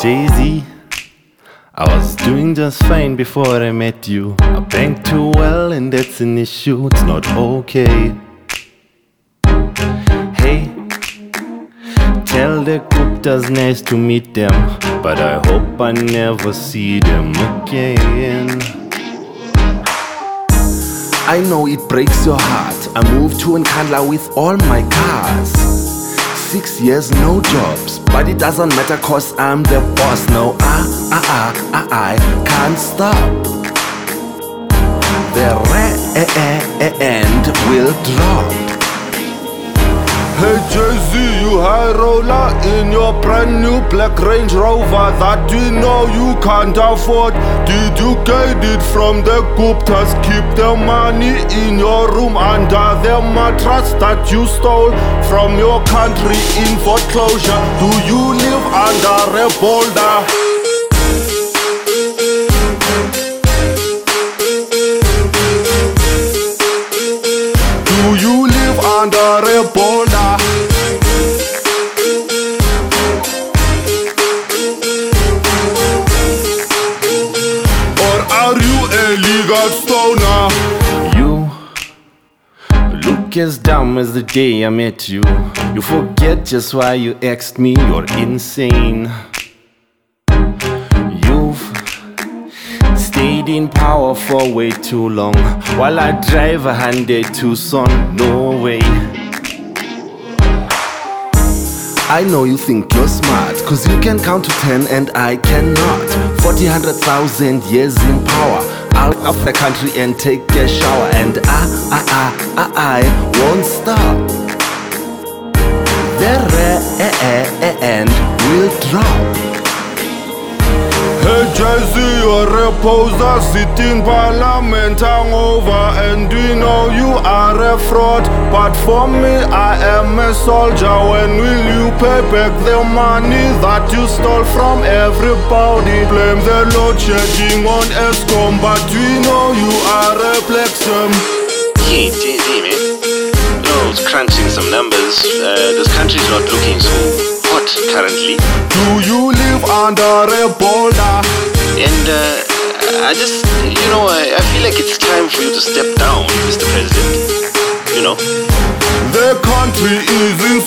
Jay Z. I was doing just fine before I met you. I banked too well, and that's an issue. It's not okay. Hey, tell the Guptas nice to meet them, but I hope I never see them again. I know it breaks your heart. I moved to Nkandla with all my cars. Six years, no jobs, but it doesn't matter cause I'm the boss. No, I, I, I, I, I can't stop. The eh, eh, eh, end will drop. Hey Jay Z, you high roller in your brand new black Range Rover that we know you can't afford. Did you get it from the Guptas? Keep the money in your room under the mattress that you stole from your country in foreclosure. Do you live under a boulder? Do you live under a boulder? Stoner? You look as dumb as the day I met you. You forget just why you asked me, you're insane. You've stayed in power for way too long while I drive a Hyundai Tucson. No way. I know you think you're smart, cause you can count to 10 and I cannot. 40, 100,000 years in power. I'll off the country and take a shower, and I, I, I, I, I won't stop. The end eh, eh, eh, will drop. Z, you're a poser, sit in parliament hungover And we know you are a fraud But for me, I am a soldier When will you pay back the money that you stole from everybody? Blame the load shedding on Eskom But we know you are a plexum Yeah, Jay Z, man. You know, I was crunching some numbers. Uh, this country's not looking so hot currently. Do you live under a boulder? I just, you know, I, I feel like it's time for you to step down, Mr. President. You know? The country is in